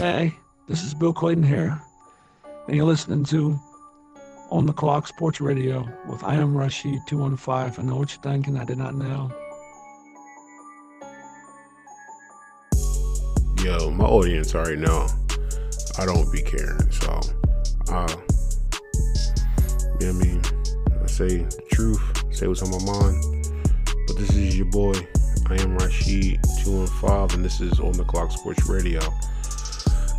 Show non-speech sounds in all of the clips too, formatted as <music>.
Hey, this is Bill Clayton here, and you're listening to On the Clock Sports Radio with I Am Rashid 215. I know what you're thinking, I did not know. Yo, my audience already know I don't be caring, so, uh, you know I mean? I say truth, say what's on my mind, but this is your boy, I Am Rashid 215, and this is On the Clock Sports Radio.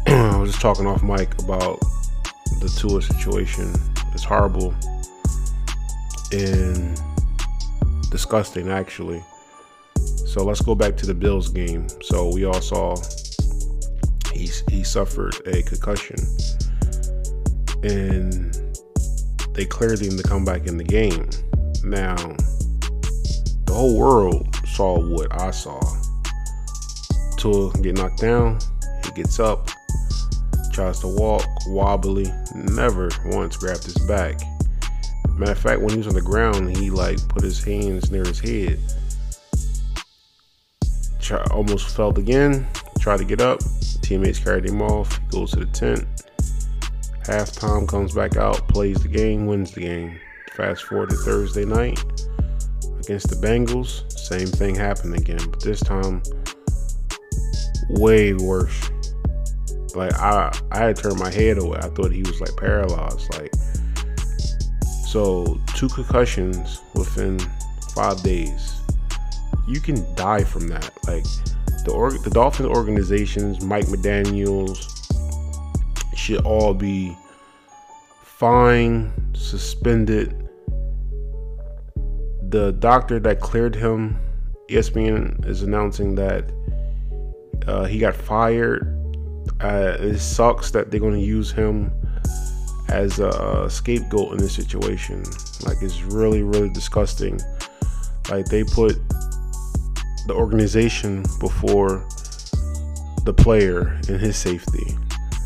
<clears throat> I was just talking off mic about the Tua situation. It's horrible and disgusting, actually. So let's go back to the Bills game. So we all saw he he suffered a concussion, and they cleared him to come back in the game. Now, the whole world saw what I saw. Tua get knocked down, he gets up, tries to walk wobbly, never once grabbed his back. Matter of fact, when he was on the ground, he like put his hands near his head. Try, almost fell again, tried to get up. Teammates carried him off. He goes to the tent. Halftime comes back out, plays the game, wins the game. Fast forward to Thursday night against the Bengals. Same thing happened again, but this time way worse like I I had turned my head away. I thought he was like paralyzed. Like so two concussions within five days. You can die from that. Like the org- the Dolphins organizations, Mike McDaniels should all be fined, suspended. The doctor that cleared him, ESPN is announcing that uh, he got fired uh, it sucks that they're going to use him as a scapegoat in this situation. Like, it's really, really disgusting. Like, they put the organization before the player and his safety.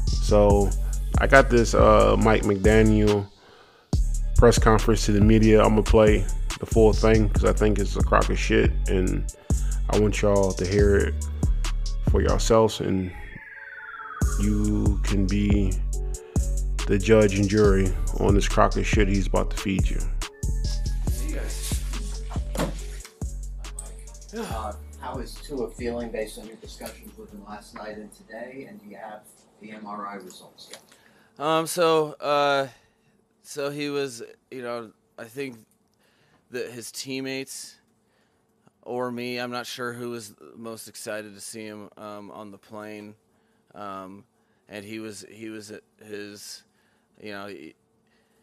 So, I got this uh, Mike McDaniel press conference to the media. I'm gonna play the full thing because I think it's a crock of shit, and I want y'all to hear it for yourselves and you can be the judge and jury on this crock of shit he's about to feed you. Uh, how is Tua feeling based on your discussions with him last night and today? And do you have the MRI results yet? Um. So, uh, so he was, you know, I think that his teammates or me, I'm not sure who was most excited to see him um, on the plane um, and he was he was his, you know, he,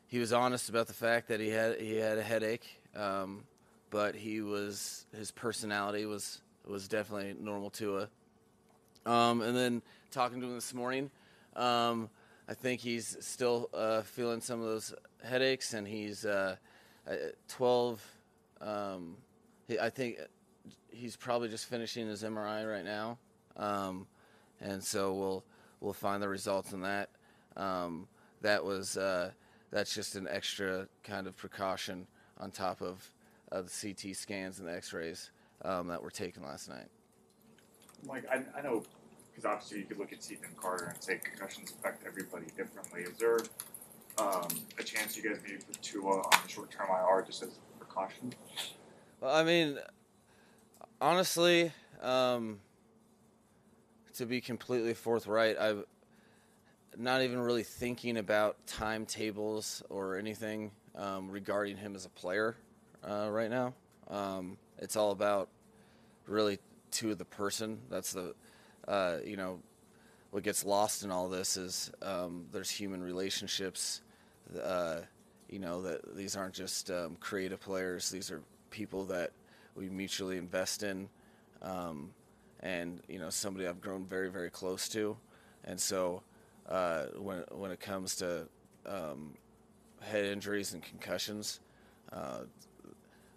he, was honest about the fact that he had he had a headache, um, but he was his personality was was definitely normal Tua. Um, and then talking to him this morning, um, I think he's still uh, feeling some of those headaches, and he's uh, 12. Um, he, I think he's probably just finishing his MRI right now. And so we'll we'll find the results in that. Um, that was uh, that's just an extra kind of precaution on top of uh, the CT scans and the X-rays um, that were taken last night. Mike, I, I know because obviously you could look at Stephen Carter and say concussions affect everybody differently. Is there um, a chance you guys maybe put Tua on the short-term IR just as a precaution? Well, I mean, honestly. Um, to be completely forthright, I'm not even really thinking about timetables or anything um, regarding him as a player uh, right now. Um, it's all about really to the person. That's the, uh, you know, what gets lost in all this is um, there's human relationships. Uh, you know that these aren't just um, creative players; these are people that we mutually invest in. Um, and you know somebody I've grown very very close to, and so uh, when when it comes to um, head injuries and concussions, uh,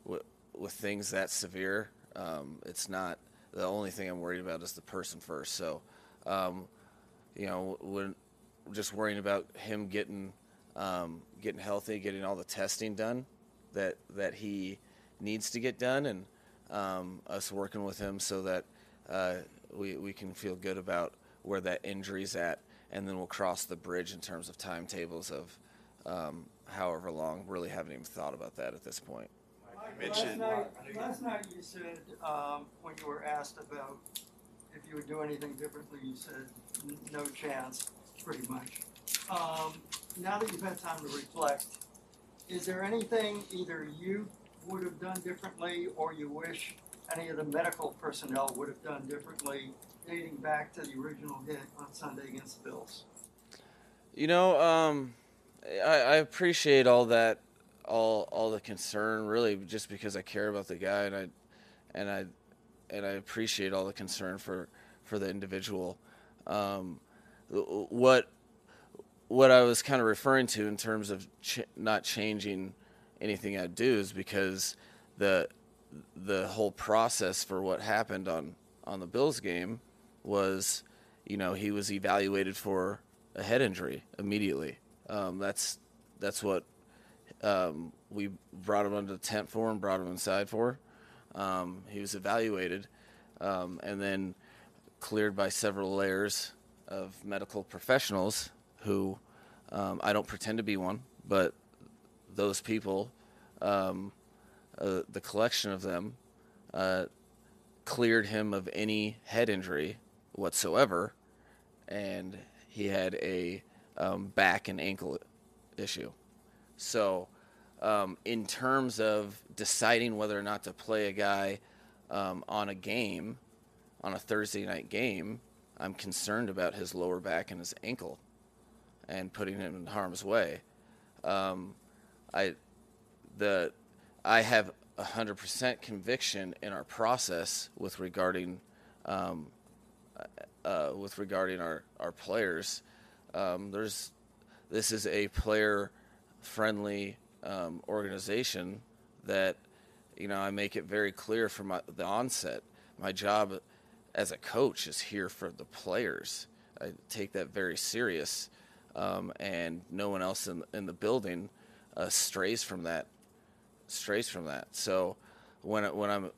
with, with things that severe, um, it's not the only thing I'm worried about is the person first. So, um, you know, when just worrying about him getting um, getting healthy, getting all the testing done that that he needs to get done, and um, us working with him so that uh, we we can feel good about where that injury's at, and then we'll cross the bridge in terms of timetables of um, however long. Really haven't even thought about that at this point. Mentioned- Last night, last night you said, um, when you were asked about if you would do anything differently, you said, "N- no chance, pretty much. Um, now that you've had time to reflect, is there anything either you would have done differently or you wish any of the medical personnel would have done differently dating back to the original hit on Sunday against the Bills? You know, um, I, I appreciate all that, all all the concern, really, just because I care about the guy and I, and I, and I appreciate all the concern for for the individual. Um, what what I was kind of referring to in terms of ch- not changing anything I do is because the the whole process for what happened on on the Bills game was, you know, he was evaluated for a head injury immediately. Um, that's that's what um, we brought him under the tent for and brought him inside for. Um, he was evaluated um, and then cleared by several layers of medical professionals who um, I don't pretend to be one, but those people, um, uh, the collection of them, uh, cleared him of any head injury whatsoever, and he had a um, back and ankle issue. So, um, in terms of deciding whether or not to play a guy um, on a game, on a Thursday night game, I'm concerned about his lower back and his ankle, and putting him in harm's way. Um, I, the, I have hundred percent conviction in our process with regarding, um, uh, with regarding our our players. Um, there's, this is a player friendly um, organization that, you know, I make it very clear from my, the onset. My job as a coach is here for the players. I take that very serious, um, and no one else in in the building uh, strays from that. Strays from that. So when when I'm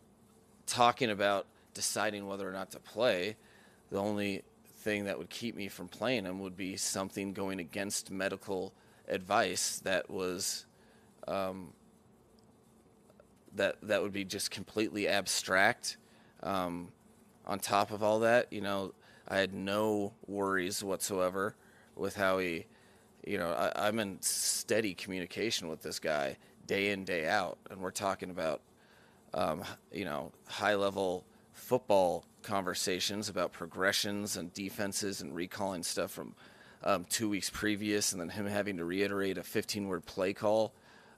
talking about deciding whether or not to play, the only thing that would keep me from playing him would be something going against medical advice that was um, that that would be just completely abstract. Um, on top of all that, you know, I had no worries whatsoever with how he, you know, I, I'm in steady communication with this guy day in day out, and we're talking about, um, you know, high level football conversations about progressions and defenses and recalling stuff from um, two weeks previous, and then him having to reiterate a 15 word play call.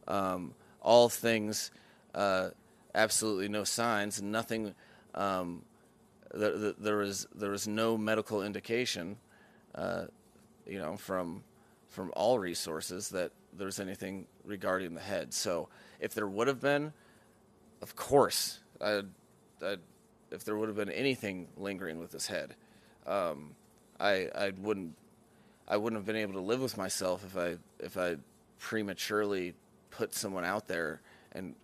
Um, all things, uh, absolutely no signs, nothing. Um, there, there- there was there was no medical indication, uh, you know, from from all resources that there's anything regarding the head. So if there would have been, of course, I, I, if there would have been anything lingering with his head, um, I I wouldn't I wouldn't have been able to live with myself if I if I prematurely put someone out there and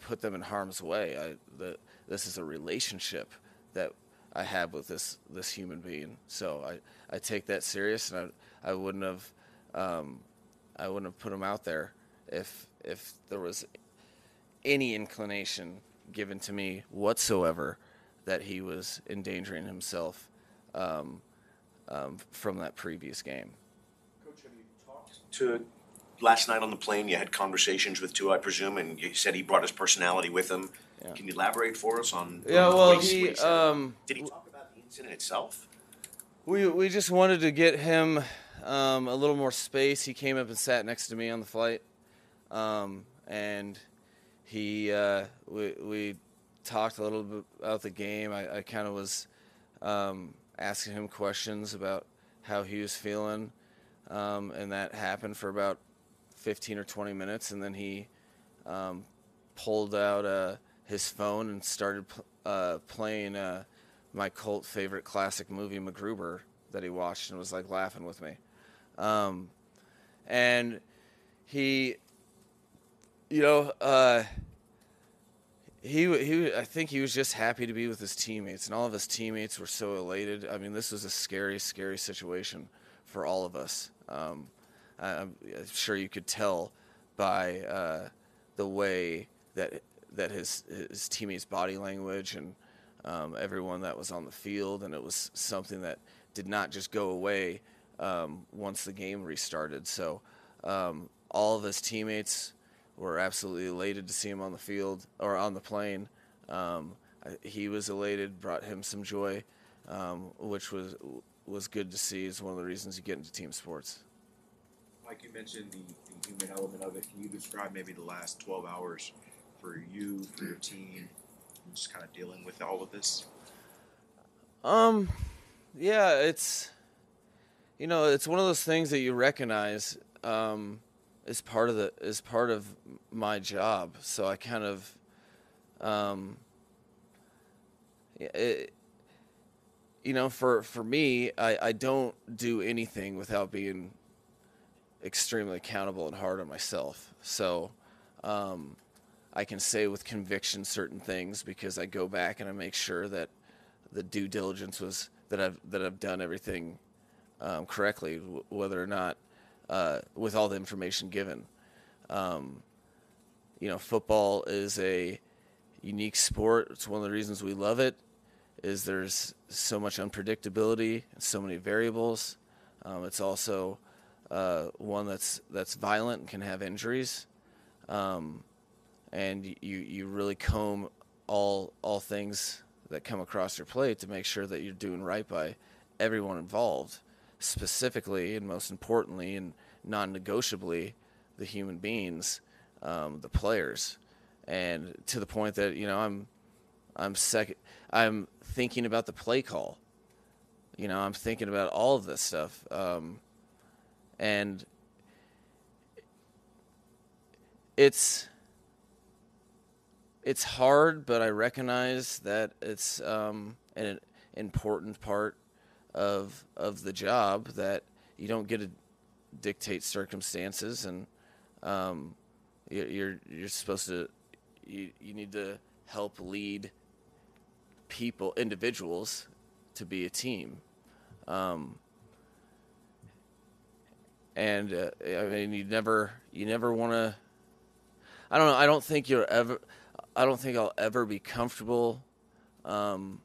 put them in harm's way. I the this is a relationship that I have with this this human being. So I, I take that serious, and I I wouldn't have um, I wouldn't have put him out there if if there was any inclination given to me whatsoever that he was endangering himself um, um, from that previous game. Coach, have you talked to, last night on the plane, you had conversations with Tua, I presume, and you said he brought his personality with him. Yeah. Can you elaborate for us on? Yeah, on well, what he um, Did he talk about the incident itself? We we just wanted to get him um, a little more space. He came up and sat next to me on the flight, um, and he uh, we we talked a little bit about the game. I, I kind of was um, asking him questions about how he was feeling, um, and that happened for about fifteen or twenty minutes, and then he um, pulled out uh, his phone and started uh, playing. Uh, my cult favorite classic movie MacGruber that he watched and was like laughing with me. Um, and he, you know, uh, he he I think he was just happy to be with his teammates, and all of his teammates were so elated. I mean, this was a scary, scary situation for all of us. Um, I, am sure you could tell by uh, the way that that his his teammates' body language and um, everyone that was on the field, and it was something that did not just go away um, once the game restarted. So um, all of his teammates were absolutely elated to see him on the field or on the plane. Um, he was elated, brought him some joy, um, which was was good to see. Is one of the reasons you get into team sports. Like you mentioned the, the human element of it. Can you describe maybe the last 12 hours for you, for your team, just kind of dealing with all of this? Um, yeah, it's you know, it's one of those things that you recognize um, is part of the is part of my job. So I kind of, um, it, you know, for for me, I I don't do anything without being extremely accountable and hard on myself. So. Um, I can say with conviction certain things because I go back and I make sure that the due diligence was that I've that I've done everything um, correctly, w- whether or not uh, with all the information given. Um, you know, football is a unique sport. It's one of the reasons we love it. Is there's so much unpredictability so many variables. Um, it's also uh, one that's that's violent and can have injuries. Um, and you you really comb all all things that come across your plate to make sure that you're doing right by everyone involved, specifically and most importantly and non-negotiably the human beings, um, the players, and to the point that you know I'm I'm second I'm thinking about the play call. You know, I'm thinking about all of this stuff, um, and it's it's hard, but I recognize that it's um, an important part of of the job that you don't get to dictate circumstances, and um, you're you're supposed to you, you need to help lead people individuals to be a team. Um, and uh, I mean, you never you never want to. I don't know. I don't think you're ever. I don't think I'll ever be comfortable. Um,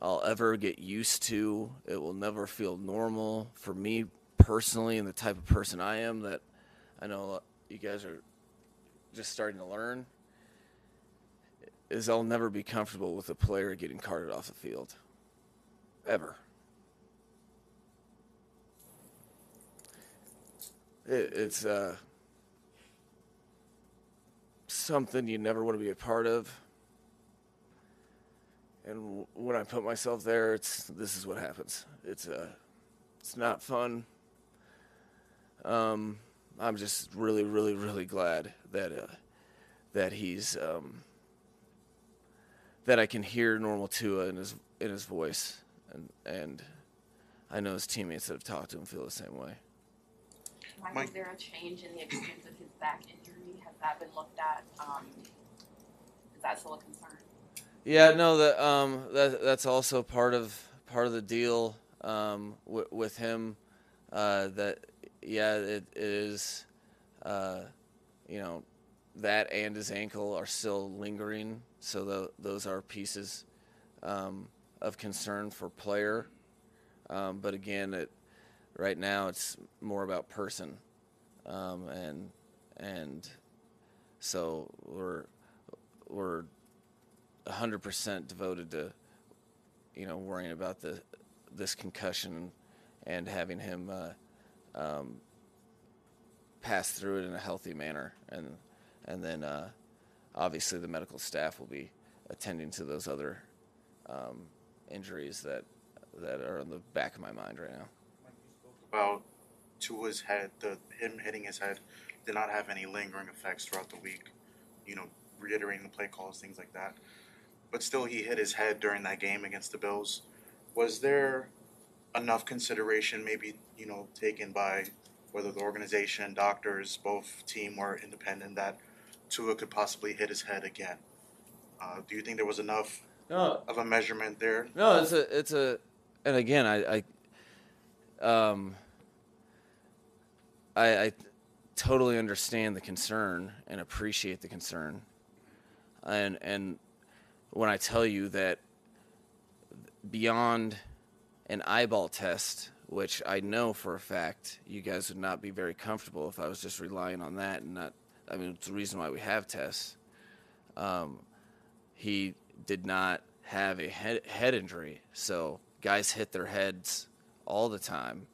I'll ever get used to. It will never feel normal for me personally and the type of person I am that I know you guys are just starting to learn. Is I'll never be comfortable with a player getting carted off the field. Ever. It, it's uh, something you never want to be a part of. And when I put myself there, it's this is what happens. It's uh, it's not fun. Um, I'm just really, really, really glad that uh, that he's um, that I can hear normal Tua in his in his voice, and and I know his teammates that have talked to him feel the same way. Mike, Mike, is there a change in the extent of his back injury? Has that been looked at? Um, is that still a concern? Yeah, no, that um, that that's also part of part of the deal um, w- with him. Uh, that yeah, it, it is. Uh, you know, that and his ankle are still lingering, so the, those are pieces um, of concern for player. Um, but again, it right now it's more about person, um, and and so we're we're 100% devoted to you know worrying about the this concussion and having him uh, um, pass through it in a healthy manner and and then uh, obviously the medical staff will be attending to those other um, injuries that that are in the back of my mind right now. About Tua's head, the him hitting his head did not have any lingering effects throughout the week. You know, reiterating the play calls, things like that. But still, he hit his head during that game against the Bills. Was there enough consideration, maybe you know, taken by whether the organization, doctors, both team were independent, that Tua could possibly hit his head again? Uh, do you think there was enough No, of a measurement there? No, it's a it's a and again I I um I I totally understand the concern and appreciate the concern. And and when I tell you that beyond an eyeball test, which I know for a fact you guys would not be very comfortable if I was just relying on that and not I mean it's the reason why we have tests. Um, he did not have a head, head injury. So guys hit their heads all the time.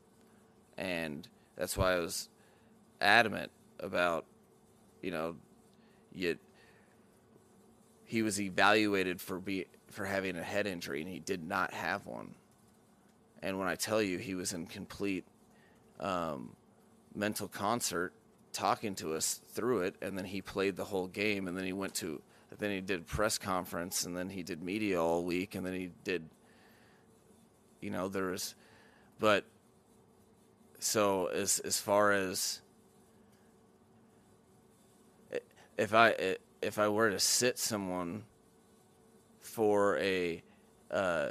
And that's why I was adamant about, you know, you, he was evaluated for be, for having a head injury and he did not have one. And when I tell you he was in complete um, mental concert talking to us through it and then he played the whole game and then he went to then he did press conference and then he did media all week and then he did you know there was but so as as far as if i if i were to sit someone for a uh,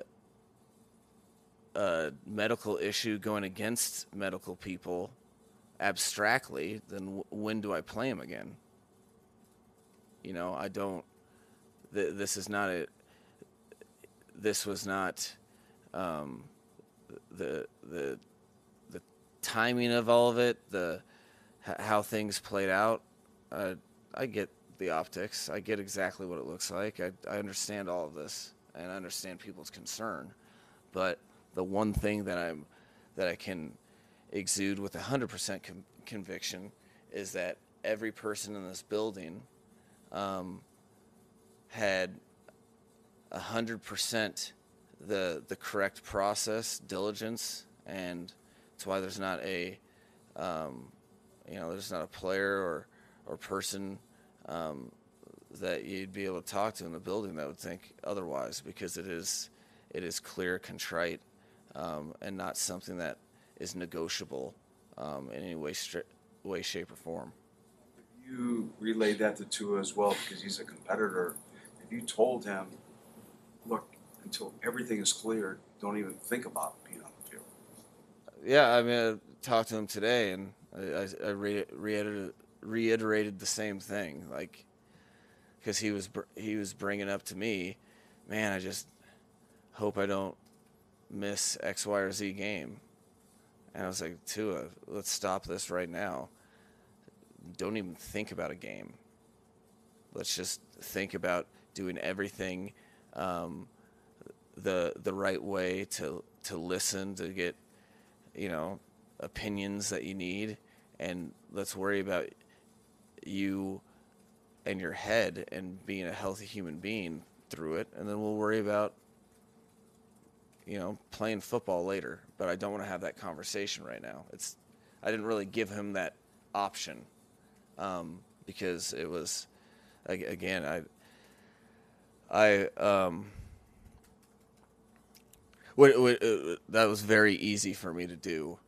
a medical issue going against medical people abstractly then w- when do i play him again? You know i don't th- this is not a this was not um, the the the timing of all of it the h- how things played out. Uh, i get the optics. I get exactly what it looks like. I, I understand all of this and i understand people's concern. But the one thing that i'm that i can exude with 100% com- conviction is that every person in this building um, had 100% the the correct process, diligence, and that's why there's not a um, you know there's not a player or or person um, that you'd be able to talk to in the building that would think otherwise because it is it is clear, contrite, um, and not something that is negotiable um, in any way, stri- way, shape, or form. You relayed that to Tua as well because he's a competitor. If you told him, look, until everything is clear, don't even think about being on the field. Yeah, I mean, I talked to him today, and I, I, I re- reiterated, reiterated the same thing, like because he was he was bringing up to me, man, I just hope I don't miss X, Y, or Z game. And I was like, Tua, let's stop this right now. Don't even think about a game. Let's just think about doing everything um, the the right way to to listen to get you know opinions that you need, and let's worry about you and your head and being a healthy human being through it, and then we'll worry about you know playing football later. But I don't want to have that conversation right now. It's I didn't really give him that option um, because it was again I I um what, what, uh, that was very easy for me to do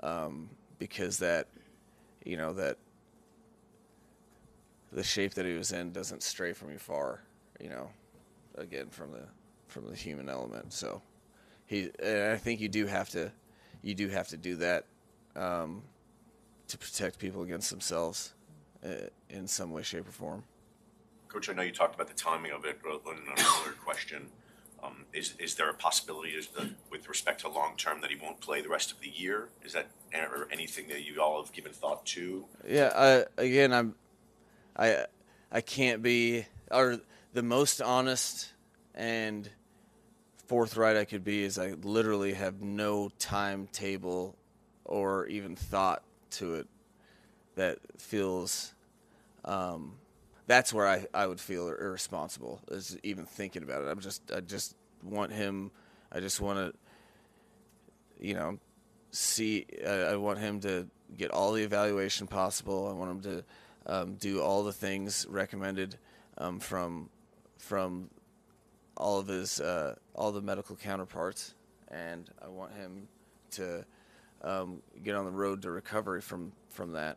um, because that you know that the shape that he was in doesn't stray from you far you know again from the from the human element so he and I think you do have to you do have to do that um, to protect people against themselves uh, in some way shape or form Coach, I know you talked about the timing of it in an earlier question. Um, is is there a possibility, the, with respect to long term, that he won't play the rest of the year? Is that or anything that you all have given thought to? Yeah, I, again, I'm, I, I can't be, or the most honest and forthright I could be is I literally have no timetable or even thought to it that feels, um, that's where I, I would feel irresponsible is even thinking about it. I'm just, I just want him, I just want to, you know, see. I, I want him to get all the evaluation possible. I want him to um, do all the things recommended um, from from all of his uh, all the medical counterparts, and I want him to um, get on the road to recovery from from that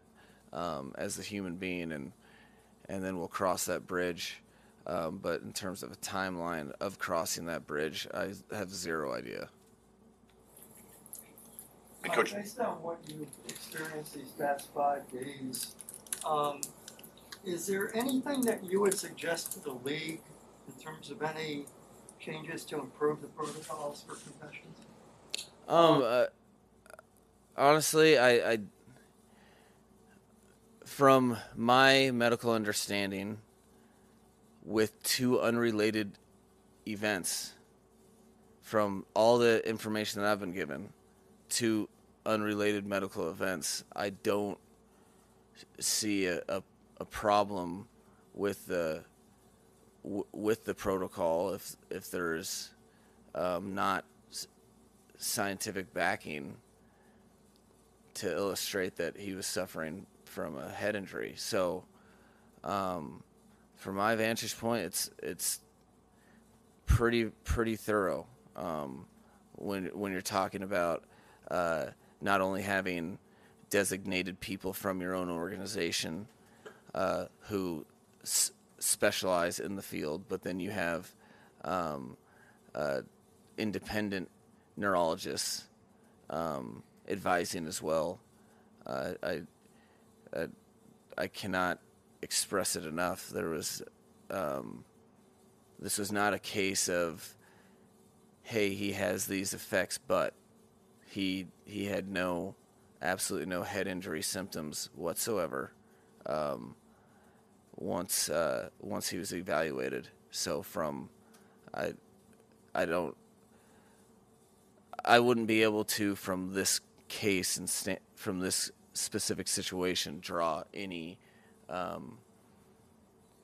um, as a human being, and and then we'll cross that bridge. Um, but in terms of a timeline of crossing that bridge, I have zero idea. And Uh, Coach- Based on what you've experienced these past five days, um, is there anything that you would suggest to the league in terms of any changes to improve the protocols for concussions? Um, uh, honestly, I, I, from my medical understanding, with two unrelated events, from all the information that I've been given, two unrelated medical events, I don't see a, a, a problem with the w- with the protocol if if there's um, not scientific backing to illustrate that he was suffering from a head injury. So, um, from my vantage point, it's it's pretty pretty thorough um, when when you're talking about uh, not only having designated people from your own organization uh, who s- specialize in the field, but then you have um, uh, independent neurologists um, advising as well. Uh, I, I I cannot express it enough. There was um, this was not a case of hey he has these effects, but he he had no absolutely no head injury symptoms whatsoever. Um, once uh, once he was evaluated. So from I I don't I wouldn't be able to from this case and sta- from this specific situation draw any um,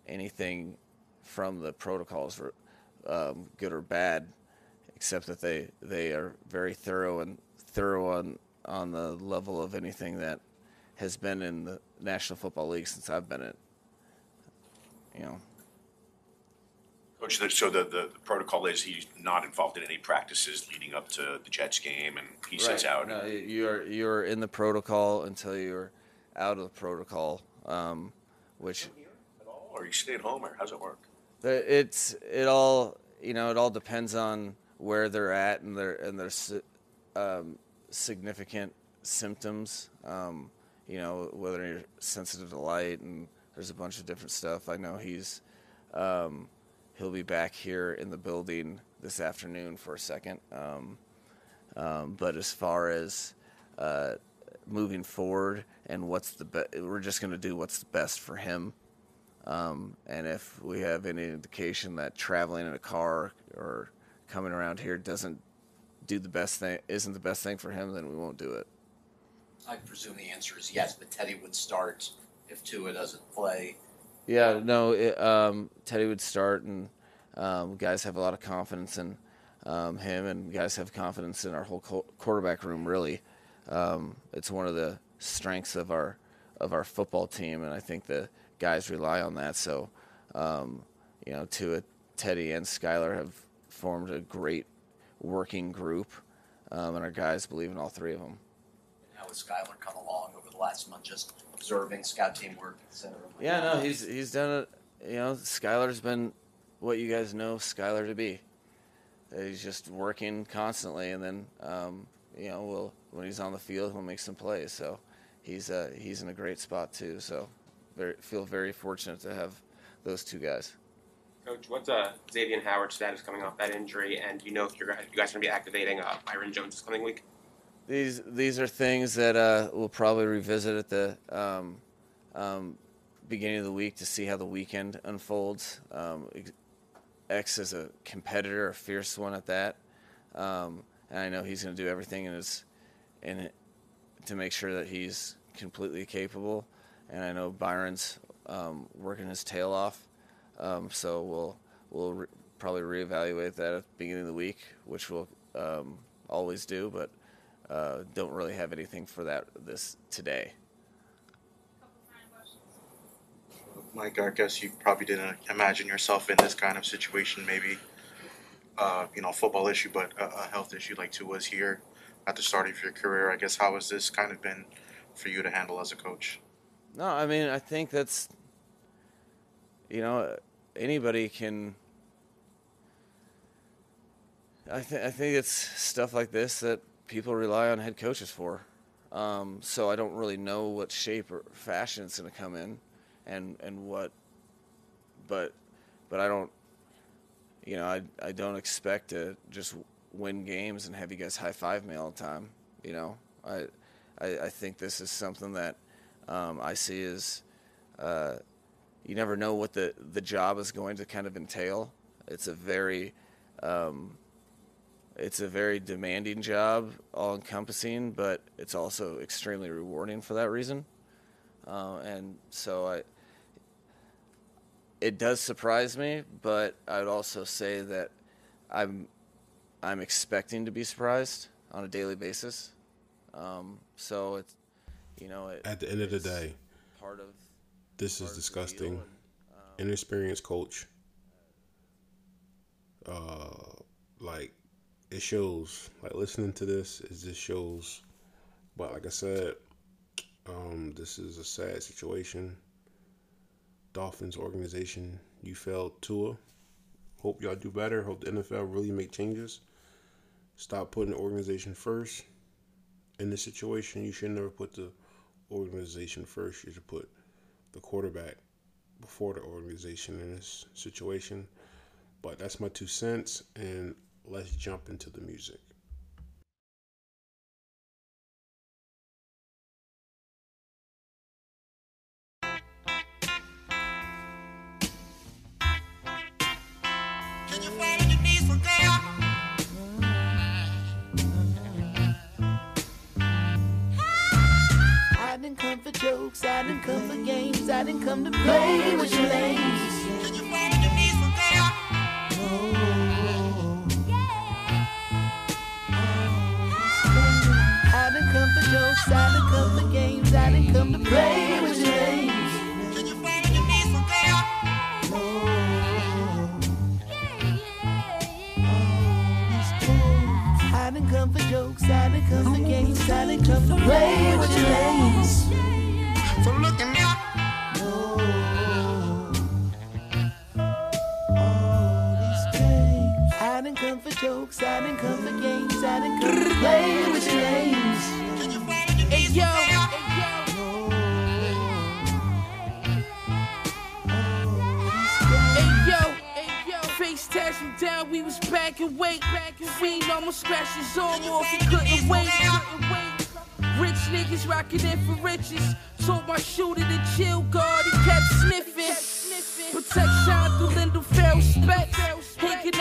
anything from the protocols, um, good or bad, except that they they are very thorough and thorough on on the level of anything that has been in the National Football League since I've been it. You know. Coach, so the, the the protocol is he's not involved in any practices leading up to the Jets game, and he sits out. No, you're you're in the protocol until you're out of the protocol, um, which or you stay at home, or how's it work? it's it all you know it all depends on where they're at and their and their um, significant symptoms. Um, you know whether you're sensitive to light and there's a bunch of different stuff. I know he's um, he'll be back here in the building this afternoon for a second. Um, um, but as far as uh, moving forward and what's the be- we're just going to do what's the best for him. Um, and if we have any indication that traveling in a car or coming around here doesn't do the best thing, isn't the best thing for him, then we won't do it. I presume the answer is yes, but Teddy would start if Tua doesn't play. Yeah, no, it, um, Teddy would start, and um, guys have a lot of confidence in um, him, and guys have confidence in our whole co- quarterback room. Really, um, it's one of the strengths of our of our football team, and I think the guys rely on that. So, um, you know, Tua, Teddy, and Skylar have formed a great working group, um, and our guys believe in all three of them. How has Skylar come along over the last month, just observing scout team work, et? Yeah, no, he's he's done it. You know, Skylar's been what you guys know Skylar to be. He's just working constantly, and then um, you know, we'll when he's on the field, he'll make some plays. So he's uh, he's in a great spot too. So very feel very fortunate to have those two guys. Coach, what's uh, Xavier Howard's status coming off that injury, and do you know if you're, you guys are going to be activating uh, Byron Jones this coming week? These these are things that uh, we'll probably revisit at the um, um, beginning of the week to see how the weekend unfolds. Um, X is a competitor, a fierce one at that, um, and I know he's going to do everything in his in it to make sure that he's completely capable. And I know Byron's um, working his tail off, um, so we'll we'll re- probably reevaluate that at the beginning of the week, which we'll um, always do, but uh, don't really have anything for that this today. Mike, I guess you probably didn't imagine yourself in this kind of situation, maybe, uh, you know, football issue, but a, a health issue like Tua was here at the start of your career. I guess how has this kind of been for you to handle as a coach? No, I mean I think that's you know anybody can. I think I think it's stuff like this that people rely on head coaches for. Um, so I don't really know what shape or fashion it's going to come in, and and what. But, but I don't. You know, I I don't expect to just win games and have you guys high five me all the time. You know, I I, I think this is something that um, I see as. Uh, you never know what the, the job is going to kind of entail. It's a very um, it's a very demanding job, all encompassing, but it's also extremely rewarding for that reason. Uh, and so I, it does surprise me, but I'd also say that I'm, I'm expecting to be surprised on a daily basis. Um, so it's, you know, it, At the end of the day, part of this is disgusting. Inexperienced coach. Uh, like it shows. Like listening to this, it just shows. But like I said, um, this is a sad situation. Dolphins organization, you failed Tua. Hope y'all do better. Hope the NFL really make changes. Stop putting the organization first. In this situation, you should never put the organization first. You should put the quarterback before the organization in this situation. But that's my two cents, and let's jump into the music. Didn't come to play with your lanes. For? I didn't come for jokes, I didn't come for games, I didn't come to play with your lanes. Can you fall your knees for God? I didn't come for jokes, I didn't come for games, I didn't come to play with your lanes. So looking come for jokes, I didn't come for games, I didn't come to play with your your Hey yo, hey yo, face tash down, we was back and wait. Fiend almost scratched his arm off, he couldn't wait. Couldn't wait. Rich niggas rocking in for riches. Told my shooter to chill guard, he kept sniffing. Protect shine through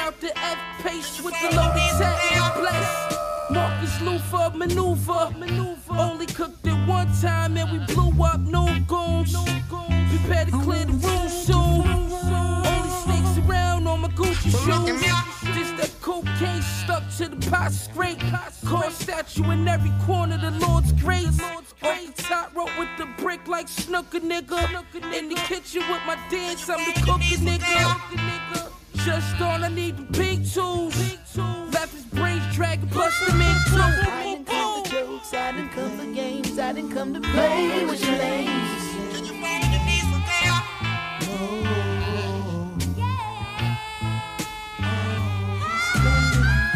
out the F pace with the loaded tech. Bless. Marcus Lufa maneuver. Maneuver. Only cooked it one time and we blew up no goons. Prepare to clear the room soon. Only snakes around on my Gucci shoes. Just that cocaine stuck to the pot scrape. Car statue in every corner, the Lord's grace. Off the top rope with the brick like snooker nigga. In the kitchen with my dance, I'm the cooker nigga. Just on, I need the big tools. Left his brains dragging, bust them in two. I didn't come for jokes, I didn't come for games, I didn't come to play with your lanes. Can you fall on your knees for God?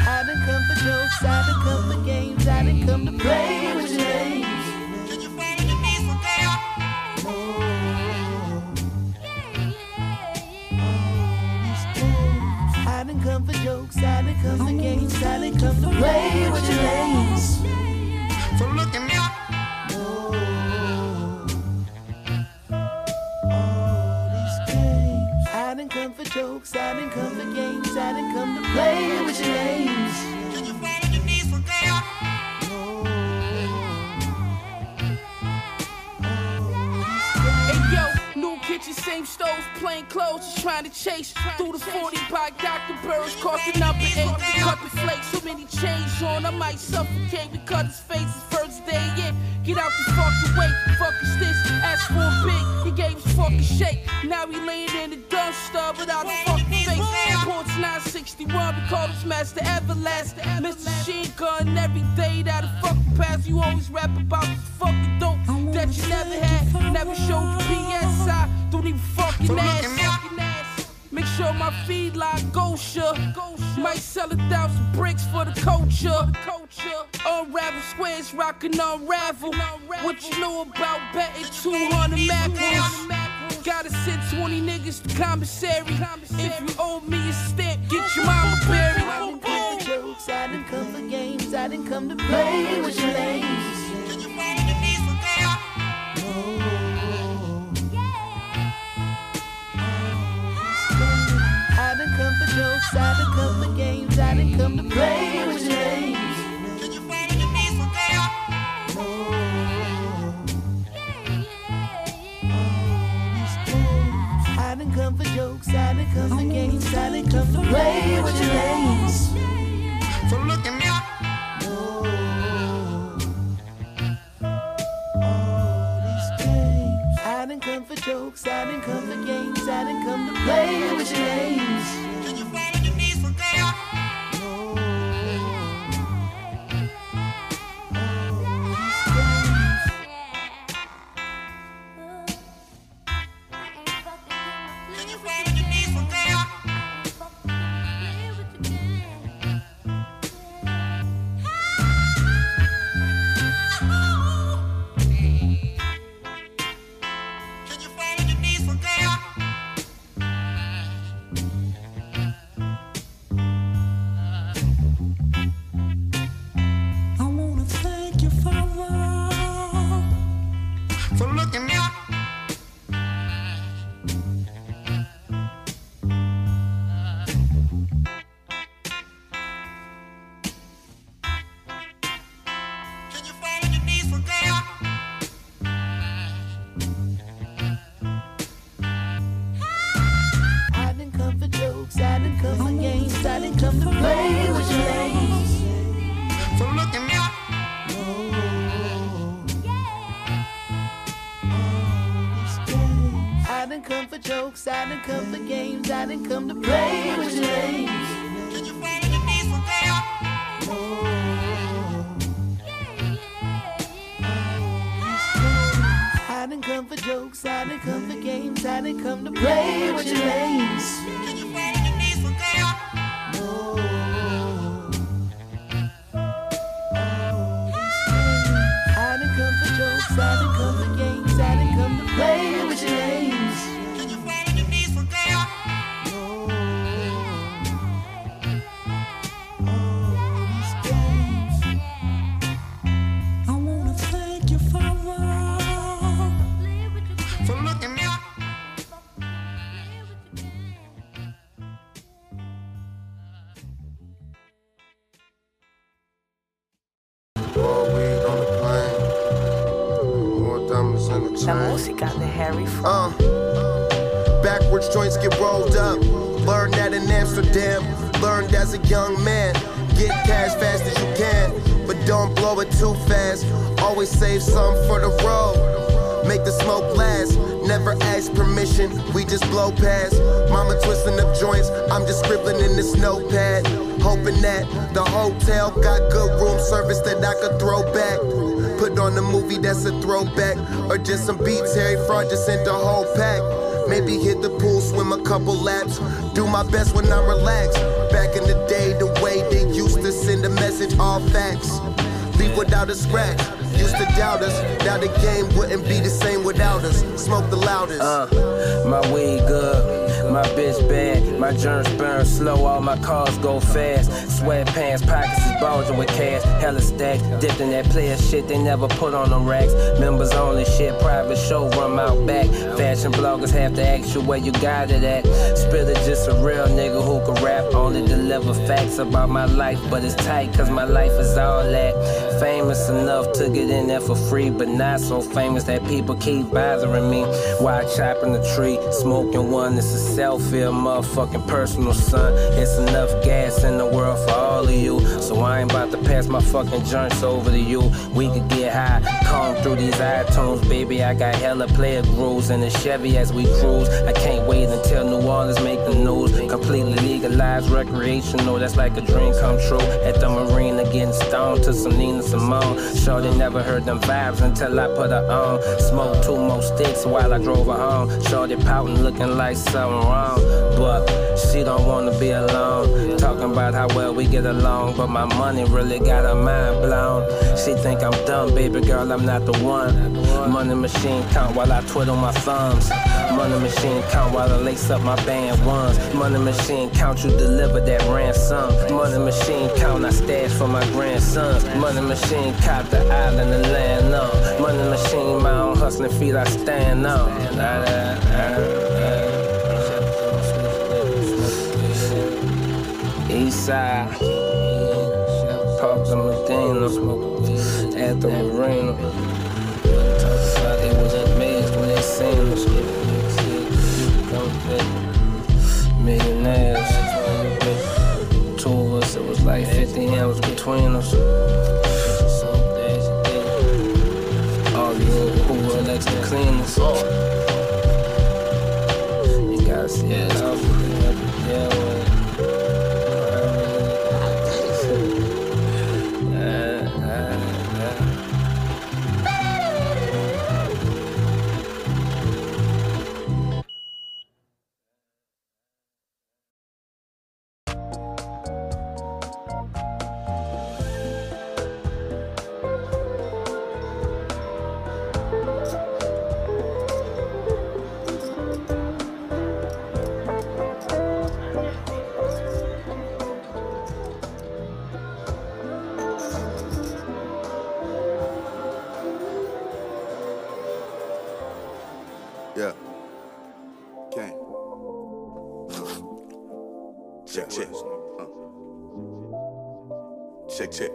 I didn't come for jokes, I didn't come for games, I didn't come to play with your lanes. I didn't come for jokes, I didn't come for games, I didn't come to play with your lanes. So looking out. I didn't come for jokes, I didn't come for games, I didn't come to play with your lanes. Same stoves, plain clothes, just trying to chase through the 40 by Dr. Burris, caught the number eight, cut the flakes, so many chains on, I might suffocate because his face is first day in. Get out the fucking way, fuck is this? Ask for a big, he gave his fucking shake. Now he laying in the dumpster without a fucking face. Ports 961, we call this Master Everlast. Mr. Sheen Gun, every day that a fucking pass, you always rap about this fucking dope that you never had. Never showed you PSI, don't even fucking ass. Make sure my feed like Gosha. Might sell a thousand bricks for the culture. Unravel squares, rockin' unravel. What you know about betting 200 macros? Gotta send 20 niggas to commissary. If you owe me a stamp, get your mama buried. I didn't come for jokes, I didn't come for games, I didn't come to play with your names. I didn't come for for games, I didn't come to play with your names. I didn't come for jokes, I didn't come for games, I didn't come to play with your names. So look I didn't come for jokes, I didn't come for games, I didn't come to play with your names. Jokes, I didn't come for games, I didn't come to play with your names. Can you fall on your knees for God? I didn't come for jokes, I didn't come for games, I didn't come to play with your names. Some for the road. Make the smoke last. Never ask permission, we just blow past. Mama twisting up joints, I'm just scribbling in this notepad. Hoping that the hotel got good room service that I could throw back. Put on a movie that's a throwback, or just some beats, Harry Fraud just sent the whole pack. Maybe hit the pool, swim a couple laps. Do my best when I'm relaxed. Back in the day, the way they used to send a message, all facts. Leave without a scratch. Used to doubt us. Now the game wouldn't be the same without us. Smoke the loudest. Uh, my weed good, my bitch bad, my germs burn slow, all my cars go fast. Sweatpants, pockets is bulging with cash, hella stacked, dipped in that player shit they never put on them racks. Members only shit, private showroom out back. Fashion bloggers have to ask you where you got it at. Spitta just a real nigga who can rap, only deliver facts about my life, but it's tight cause my life is all that. Famous enough to get in there for free, but not so famous that people keep bothering me. While chopping the tree, smoking one, it's a selfie, a motherfucking personal son. It's enough gas in the world for all of you, so I ain't about to pass my fucking joints over to you. We could get high, comb through these iTunes, baby. I got hella player grooves in the Chevy as we cruise. I can't wait until New Orleans make the news. Completely legalized, recreational, that's like a dream come true. At the marina, getting stoned to some Nina Simone. Shorty never heard them vibes until I put her on. Smoked two more sticks while I drove her home. Shorty pouting, looking like something wrong. But she don't wanna be alone. Talking about how well we get along, but my money really got her mind blown. She think I'm dumb, baby girl, I'm not the one. Money machine count while I twiddle my thumbs. Money machine count while I lace up my band ones. Money machine count, you deliver that ransom. Money machine count, I stash for my grandsons. Money machine cop the island and land on. Money machine, my own hustling feet I stand on. Side, Park the Medina, at the was amazed when they seen us. Millionaires. It was like 50 M's between us. All these who were next to clean. You see it. Yeah. Check, check.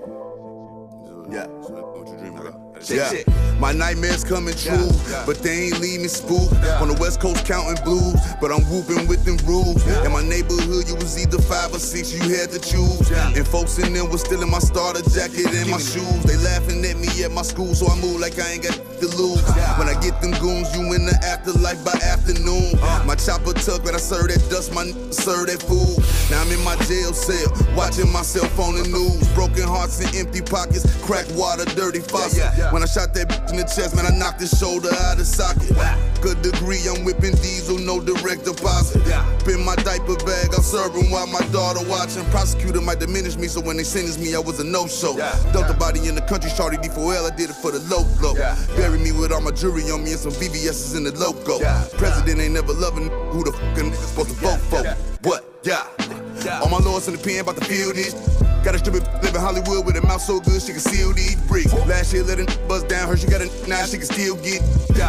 Yeah. What you dreaming about? Yeah. My nightmares coming true, but they ain't leave me spooked. On the west coast counting blues, but I'm whooping with them rules. In my neighborhood, you was either five or six, you had to choose. And folks in them was still in my starter jacket and my shoes. They laughing at me at my school, so I move like I ain't got to lose. When I get them goons, you in the afterlife by afternoon. My chopper tuck, but I serve that dust, my n- serve that food. Now I'm in my jail cell, watching myself on the news. Broken hearts and empty pockets, cracked water, dirty faucet. When I shot that bitch in the chest, man, I knocked his shoulder out of socket. Good degree, I'm whipping diesel, no direct deposit. Been my diaper bag, I'm serving while my daughter watching. Prosecutor might diminish me, so when they sentenced me, I was a no-show. Dumped the body in the country, shorty D4L, I did it for the low low. Bury me with all my jewelry on me and some VVS's in the logo. President ain't never loving who the fucking nigga supposed to vote for. What? Yeah. All my lords in the pen about to feel this. Got a stupid live in Hollywood with a mouth so good she can seal these bricks. Last year let a buzz down her, she got a now she can still get.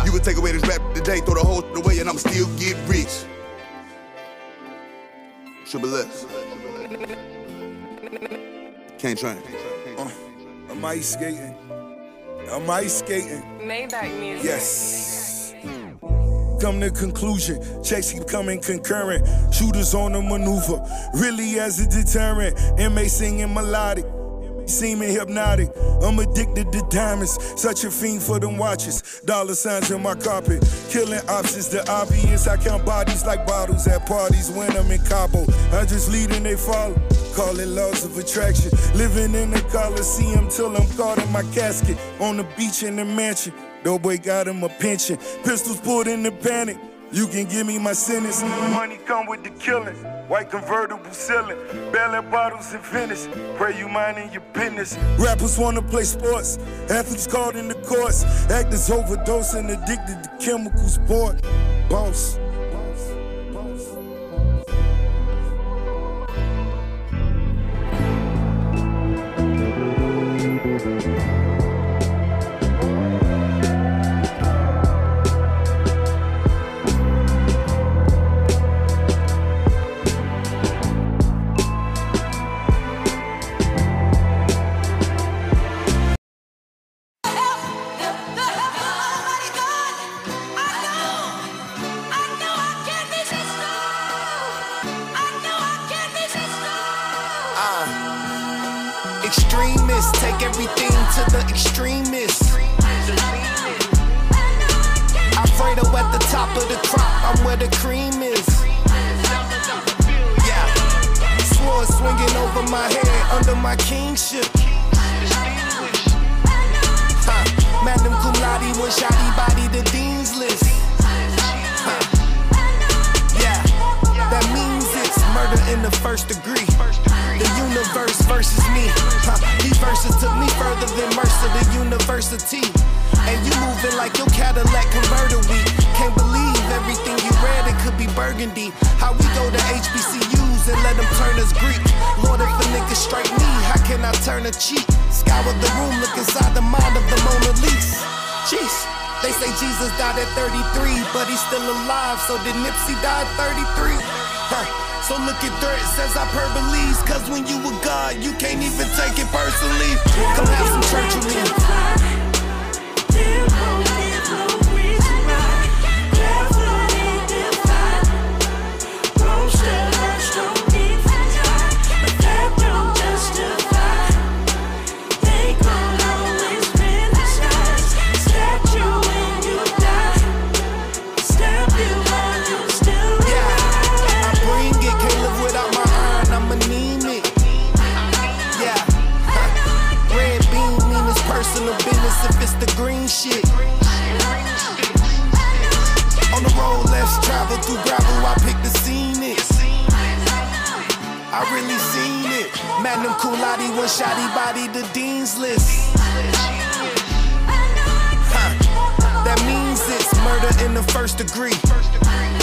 You would take away this rap today, throw the whole shit away, and I'ma still get rich. Should be S. Can't train. Uh, I'm ice skating. I'm ice skating. Maybach music. Yes. Come to conclusion, checks keep coming concurrent. Shooters on the maneuver, really as a deterrent. MA singing melodic, seeming hypnotic. I'm addicted to diamonds, such a fiend for them watches. Dollar signs in my carpet, killing options. The obvious, I count bodies like bottles at parties when I'm in Cabo. I just lead and they follow. Call it laws of attraction. Living in the Coliseum till I'm caught in my casket. On the beach in the mansion. Doughboy got him a pension. Pistols pulled in the panic. You can give me my sentence. Money come with the killing. White convertible ceiling. Bailing bottles in Venice. Pray you minding your business. Rappers wanna play sports. Athletes called in the courts. Actors overdosing, addicted to chemicals. sport. Boss. Top of the crop, I'm where the cream is. Yeah, swore swinging over my head under my kingship. Huh. Magnum cum laude, one shotty body, the dean's list. Huh. Yeah, that means it's murder in the first degree. The universe versus me. Huh. Verses took me further than Mercer, university. And you moving like your Cadillac converter week. Can't believe everything you read, it could be burgundy. How we go to HBCUs and let them turn us Greek. Lord, if a nigga strike me, how can I turn a cheek? Scour the room, look inside the mind of the Mona Lisa. Jeez. They say Jesus died at 33, but he's still alive. So did Nipsey die at 33? Huh. So look at threats as hyperboles. Cause when you a God, you can't even take it personally. Come have some church with me. Really seen it. Magnum laude, one shotty body, the dean's list. Huh. That means it's murder in the first degree.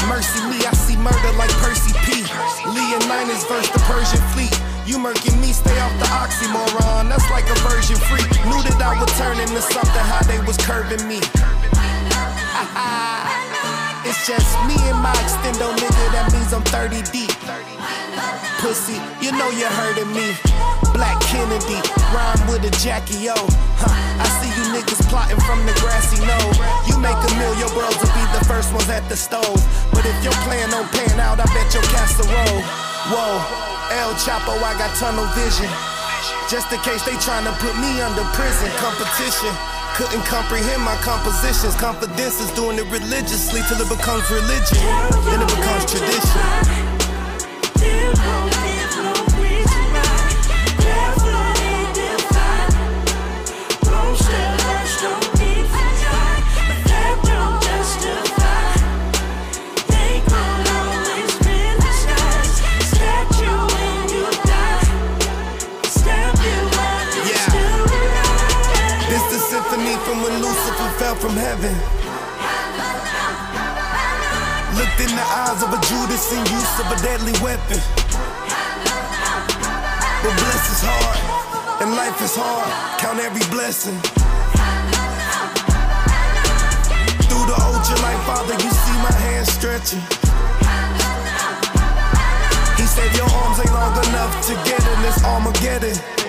Mercy me, I see murder like Percy P. Leonidas versus the Persian fleet. You murking me, stay off the oxymoron. That's like a version free. Knew that I would turn into something, how they was curving me. <laughs> it's just me and my extendo nigga, that means I'm 30 deep. Pussy, you know you're hurting me. Black Kennedy, rhyme with a Jackie O. Huh, I see you niggas plotting from the grassy knoll. You make a meal, your bros will be the first ones at the stove. But if your plan don't pan out, I bet your casserole. Whoa, El Chapo, I got tunnel vision. Just in case they tryna put me under prison competition. Couldn't comprehend my compositions. Confidence is doing it religiously till it becomes religion. Then it becomes tradition. This the symphony from when Lucifer fell from heaven. In the eyes of a Judas in use of a deadly weapon. But bless is hard, and life is hard. Count every blessing. Through the ultralight, Father, you see my hands stretching. He said your arms ain't long enough to get in this Armageddon.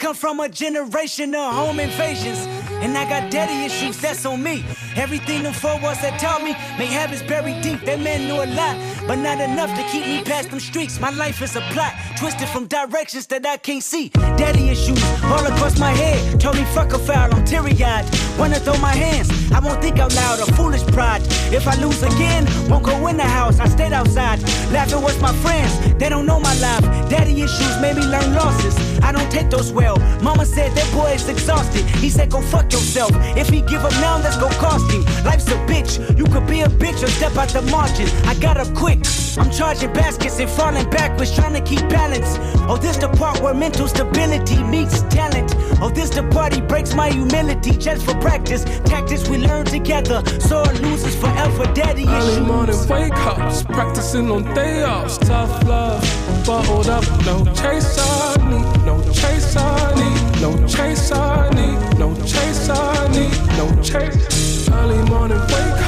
Come from a generation of home invasions. And I got daddy issues, that's on me. Everything them four walls that taught me, may habits buried deep. That man knew a lot, but not enough to keep me past them streets. My life is a plot, twisted from directions that I can't see. Daddy issues all across my head. Told me fuck a foul, I'm teary eyed. Wanna throw my hands, I won't think out loud, a foolish pride. If I lose again, won't go in the house, I stayed outside. Laughing with my friends, they don't know my life. Daddy issues made me learn losses. I don't take those well. Mama said that boy is exhausted. He said, go fuck yourself. If he give up now, that's gon' cost him. Life's a bitch. You could be a bitch or step out the margin. I got up quick. I'm charging baskets and falling backwards, trying to keep balance. Oh, this the part where mental stability meets talent. Oh, this the part he breaks my humility just for practice. Tactics we learn together. Sore losers forever. Daddy issues. Early morning wake ups, practicing on day offs. Tough love, bottled up, no chase I no chase I need, no chase I need, no chase I need, no chase. Early morning wake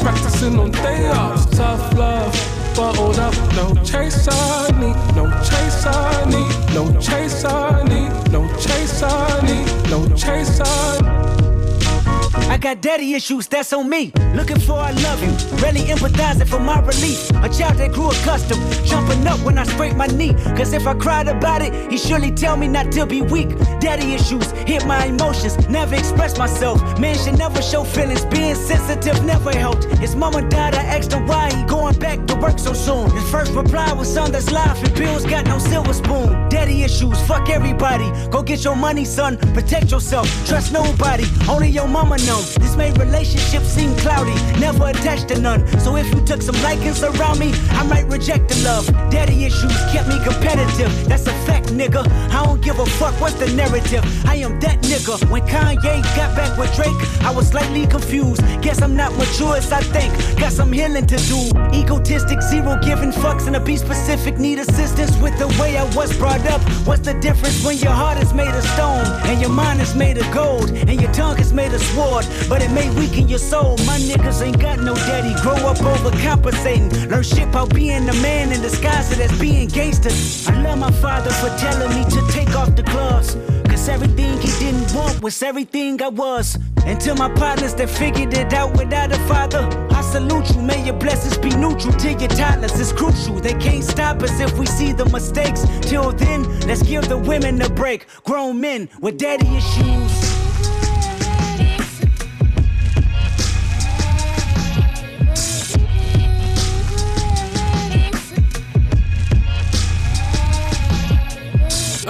practicing on day offs. Tough love, bottled up, no chase I need, no chase I need, no chase I need, no chase I need, no chase I. I got daddy issues, that's on me. Looking for I love you, really empathizing for my relief. A child that grew accustomed, jumping up when I scrape my knee. Cause if I cried about it, he surely tell me not to be weak. Daddy issues hit my emotions, never express myself. Man should never show feelings, being sensitive never helped. His mama died, I asked him why he going back to work so soon. His first reply was son, that's life, and bills got no silver spoon. Daddy issues, fuck everybody. Go get your money, son, protect yourself. Trust nobody, only your mama know. This made relationships seem cloudy, never attached to none. So if you took some likings around me, I might reject the love. Daddy issues kept me competitive, that's a fact, nigga. I don't give a fuck what's the narrative. I am that nigga. When Kanye got back with Drake, I was slightly confused. Guess I'm not mature as I think. Got some healing to do. Egotistic, zero giving fucks, and a be specific. Need assistance with the way I was brought up. What's the difference when your heart is made of stone and your mind is made of gold and your tongue is made of sword? But it may weaken your soul. My niggas ain't got no daddy. Grow up overcompensating. Learn shit about being a man in disguise as being gangster. I love my father for telling me to take off the gloves. Cause everything he didn't want was everything I was. And to my partners that figured it out without a father, I salute you. May your blessings be neutral to your toddlers. It's crucial. They can't stop us if we see the mistakes. Till then, let's give the women a break. Grown men with daddy issues.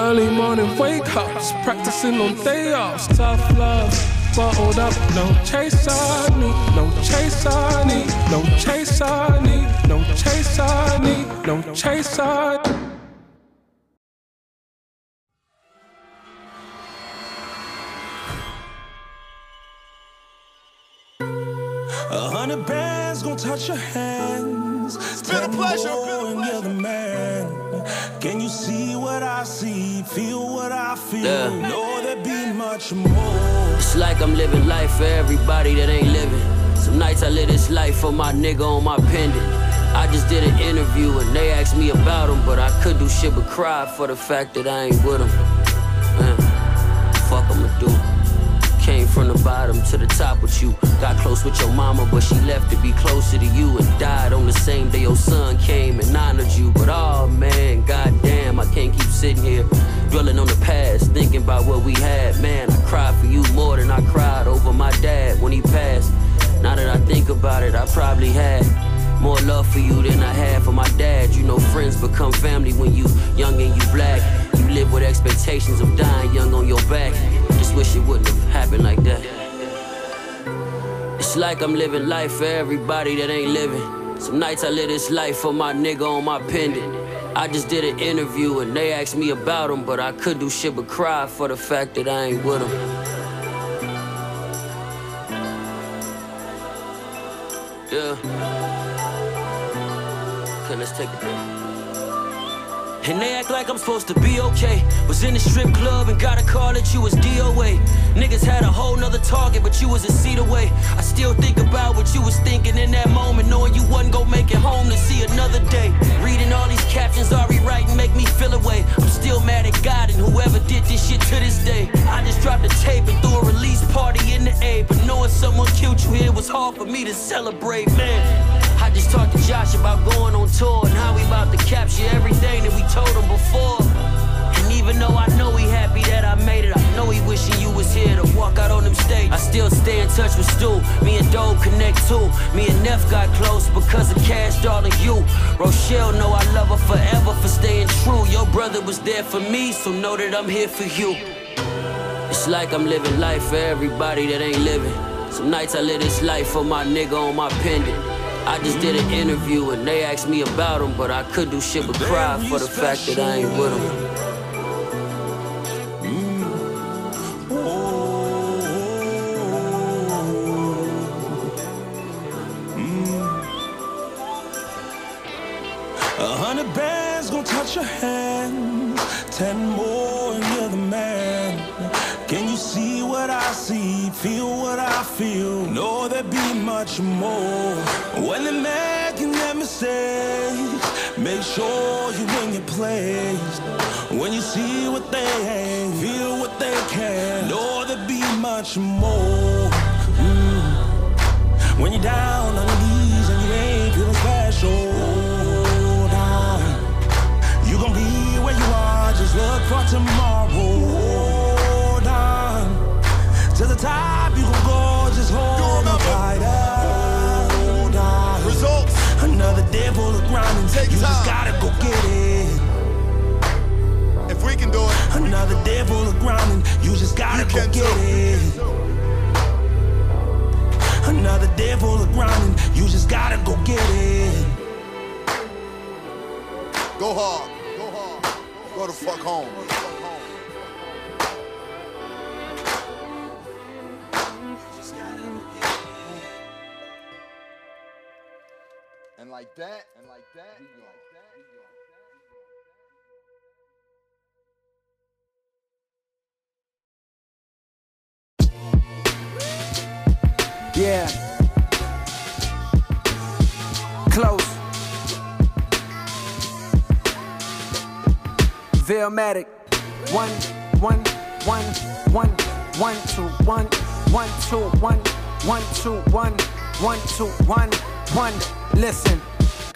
Early morning wake ups, practicing on day offs. Tough love, bottled up, no chase I need, no chase I need, no chase I need, no chase I need, no chase I A hundred bands gonna touch your hands. It's been a pleasure. You're the man. Can you see what I see? Feel what I feel? Yeah. Know there be much more. It's like I'm living life for everybody that ain't living. Some nights I live this life for my nigga on my pendant. I just did an interview and they asked me about him, but I could do shit but cry for the fact that I ain't with him. Man, fuck I'ma do. From the bottom to the top with you. Got close with your mama, but she left to be closer to you and died on the same day your son came and honored you. But oh man, goddamn, I can't keep sitting here dwelling on the past, thinking about what we had. Man, I cried for you more than I cried over my dad when he passed. Now that I think about it, I probably had more love for you than I had for my dad. You know, friends become family when you young and you black. You live with expectations of dying young on your back. Just wish it wouldn't have happened like that. It's like I'm living life for everybody that ain't living. Some nights I live this life for my nigga on my pendant. I just did an interview and they asked me about him, but I could do shit but cry for the fact that I ain't with him. Yeah. man, let's take a break. And they act like I'm supposed to be okay. Was in the strip club and got a call that you was DOA. Niggas had a whole nother target, but you was a seat away. I still think about what you was thinking in that moment, knowing you wasn't gonna make it home to see another day. Reading all these captions, Ari writing, make me feel away. I'm still mad at God and whoever did this shit to this day. I just dropped a tape and threw a release party in the A, but knowing someone killed you here was hard for me to celebrate, man. Talked to Josh about going on tour and how we about to capture everything that we told him before. And even though I know he happy that I made it, I know he wishing you was here to walk out on them stage. I still stay in touch with Stu. Me and Doe connect too. Me and Neff got close because of Cash and you. Rochelle know I love her forever for staying true. Your brother was there for me, so know that I'm here for you. It's like I'm living life for everybody that ain't living. Some nights I live this life for my nigga on my pendant. I just did an interview and they asked me about him, but I could do shit but cry for the fact that I ain't with him. Mm. A hundred bands gonna touch your hands, ten more and you're the man. Can you see what I see, feel what I feel? Know there be much more. When they're making their mistakes, make sure you're in your place. When you see what they ain't, feel what they can. Know there be much more. Mm. When you're down on your knees and you ain't feeling special. down. You gon' be where you are, just look for tomorrow. Hold on. To the top, grinding. you just gotta go get it. If we can do it. Another day full of grinding. You just gotta go get it. Another day full of grinding. You just gotta go get it. Go hard. Go hard. Go the fuck home. And like that, and like that, we go. Yeah. Close. Veilmatic. One, one, one, one, one, two, one, one, two, one, one, two, one, one, two, one, one. Listen.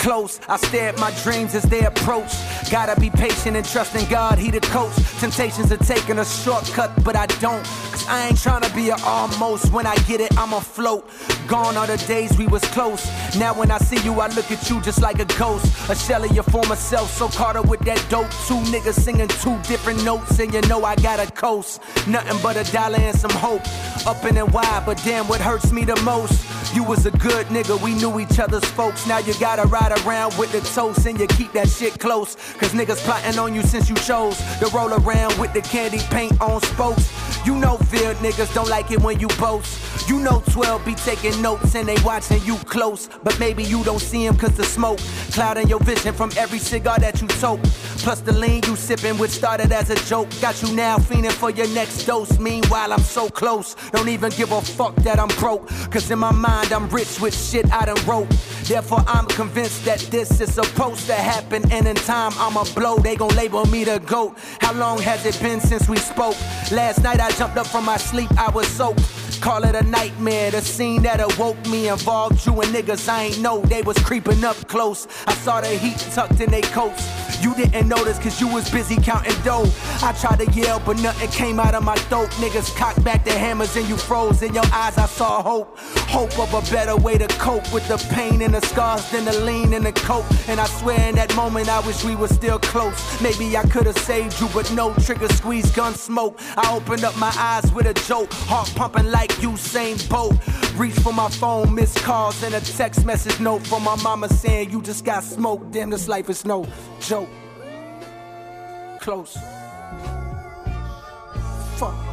Close, I stare at my dreams as they approach. Gotta be patient and trust in God, He the coach. Temptations are taking a shortcut, but I don't. Cause I ain't trying to be a almost. When I get it, I'm afloat. Gone are the days we was close. Now when I see you, I look at you just like a ghost. A shell of your former self, so caught up with that dope. Two niggas singing two different notes, and you know I got a coast. Nothing but a dollar and some hope. Up in and wide, but damn, what hurts me the most? You was a good nigga, we knew each other's folks. Now you gotta ride around with the toast and you keep that shit close. Cause niggas plotting on you since you chose to roll around with the candy paint on spokes. You know field niggas don't like it when you boast. You know 12 be taking notes and they watching you close. But maybe you don't see him cause the smoke clouding your vision from every cigar that you toke. Plus the lean you sipping, which started as a joke. Got you now fiending for your next dose. Meanwhile, I'm so close. Don't even give a fuck that I'm broke. Cause in my mind, I'm rich with shit I done wrote. Therefore, I'm convinced that this is supposed to happen. And in time, I'ma blow. They gon' label me the GOAT. How long has it been since we spoke? Last night, I jumped up from my sleep, I was soaked. Call it a nightmare. The scene that awoke me involved you and niggas I ain't know they was creeping up close. I saw the heat tucked in they coats. You didn't notice cause you was busy counting dough. I tried to yell, but nothing came out of my throat. Niggas cocked back their hammers and you froze. In your eyes, I saw hope. Hope of a better way to cope with the pain and the scars than the lean and the coke. And I swear in that moment, I wish we were still close. Maybe I could have saved you, but no trigger squeeze, gun smoke. I opened up my eyes with a joke. Heart pumping like Usain Bolt. Reach for my phone, missed calls, and a text message note from my mama saying you just got smoked. Damn, this life is no joke. Close. Fuck.